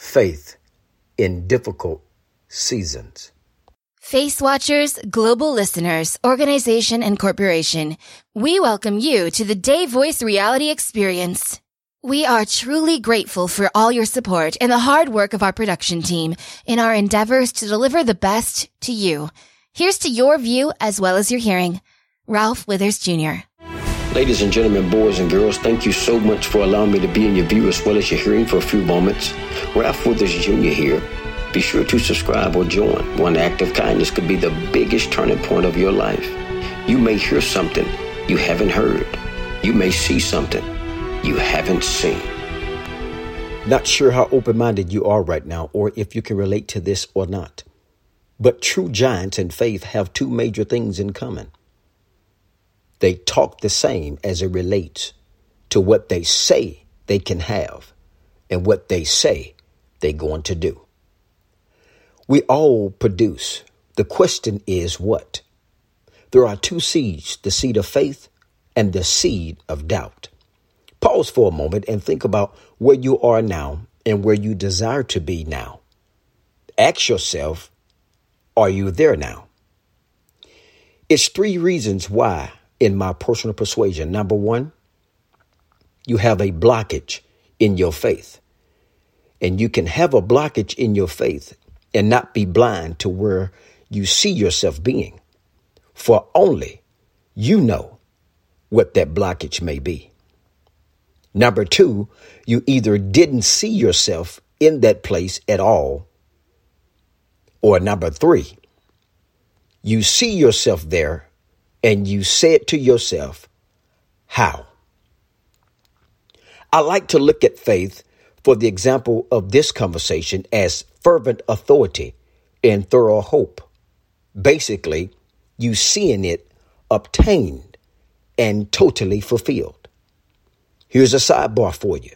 Faith in difficult seasons. Face Watchers, global listeners, organization, and corporation, we welcome you to the Day Voice Reality Experience. We are truly grateful for all your support and the hard work of our production team in our endeavors to deliver the best to you. Here's to your view as well as your hearing. Ralph Withers Jr. Ladies and gentlemen, boys and girls, thank you so much for allowing me to be in your view as well as your hearing for a few moments. Ralph Withers Jr. here. Be sure to subscribe or join. One act of kindness could be the biggest turning point of your life. You may hear something you haven't heard. You may see something you haven't seen. Not sure how open minded you are right now or if you can relate to this or not. But true giants in faith have two major things in common. They talk the same as it relates to what they say they can have and what they say they're going to do. We all produce. The question is what? There are two seeds the seed of faith and the seed of doubt. Pause for a moment and think about where you are now and where you desire to be now. Ask yourself, are you there now? It's three reasons why in my personal persuasion. Number one, you have a blockage in your faith. And you can have a blockage in your faith and not be blind to where you see yourself being. For only you know what that blockage may be. Number two, you either didn't see yourself in that place at all. Or number three, you see yourself there and you said to yourself, How? I like to look at faith for the example of this conversation as fervent authority and thorough hope. Basically, you seeing it obtained and totally fulfilled. Here's a sidebar for you.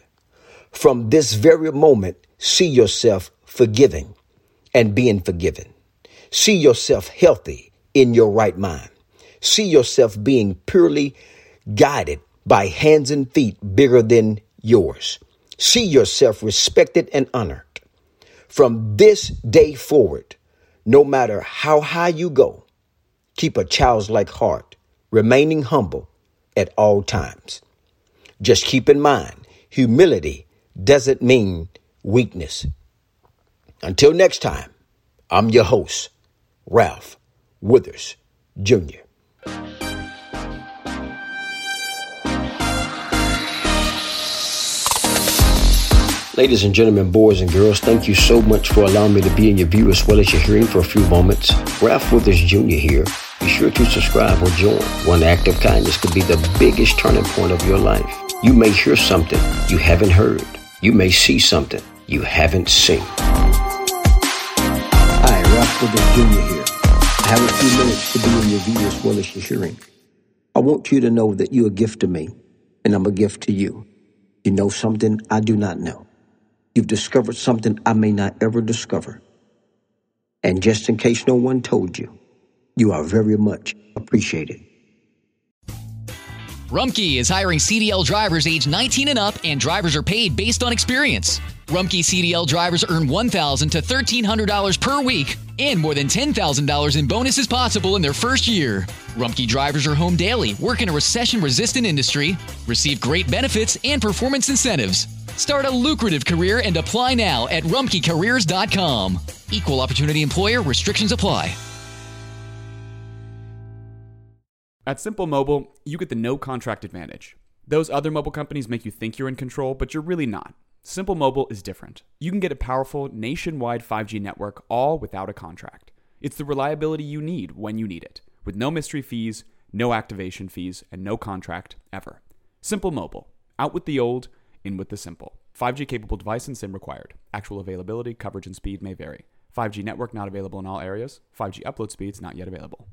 From this very moment, see yourself forgiving and being forgiven. See yourself healthy in your right mind. See yourself being purely guided by hands and feet bigger than yours. See yourself respected and honored. From this day forward, no matter how high you go, keep a childlike heart, remaining humble at all times. Just keep in mind, humility doesn't mean weakness. Until next time, I'm your host, Ralph Withers Jr. Ladies and gentlemen, boys and girls, thank you so much for allowing me to be in your view as well as your hearing for a few moments. Ralph Withers Jr. here. Be sure to subscribe or join. One act of kindness could be the biggest turning point of your life. You may hear something you haven't heard. You may see something you haven't seen. Hi, Ralph Withers Jr. here. I have a few minutes to be in your view as well as your hearing. I want you to know that you're a gift to me, and I'm a gift to you. You know something I do not know. You've discovered something I may not ever discover. And just in case no one told you, you are very much appreciated. Rumpke is hiring CDL drivers age 19 and up, and drivers are paid based on experience. Rumpke CDL drivers earn $1,000 to $1,300 per week, and more than $10,000 in bonuses possible in their first year. Rumpke drivers are home daily, work in a recession resistant industry, receive great benefits and performance incentives. Start a lucrative career and apply now at rumpkecareers.com. Equal opportunity employer restrictions apply. At Simple Mobile, you get the no contract advantage. Those other mobile companies make you think you're in control, but you're really not. Simple Mobile is different. You can get a powerful nationwide 5G network all without a contract. It's the reliability you need when you need it, with no mystery fees, no activation fees, and no contract ever. Simple Mobile. Out with the old, in with the simple. 5G capable device and SIM required. Actual availability, coverage, and speed may vary. 5G network not available in all areas. 5G upload speeds not yet available.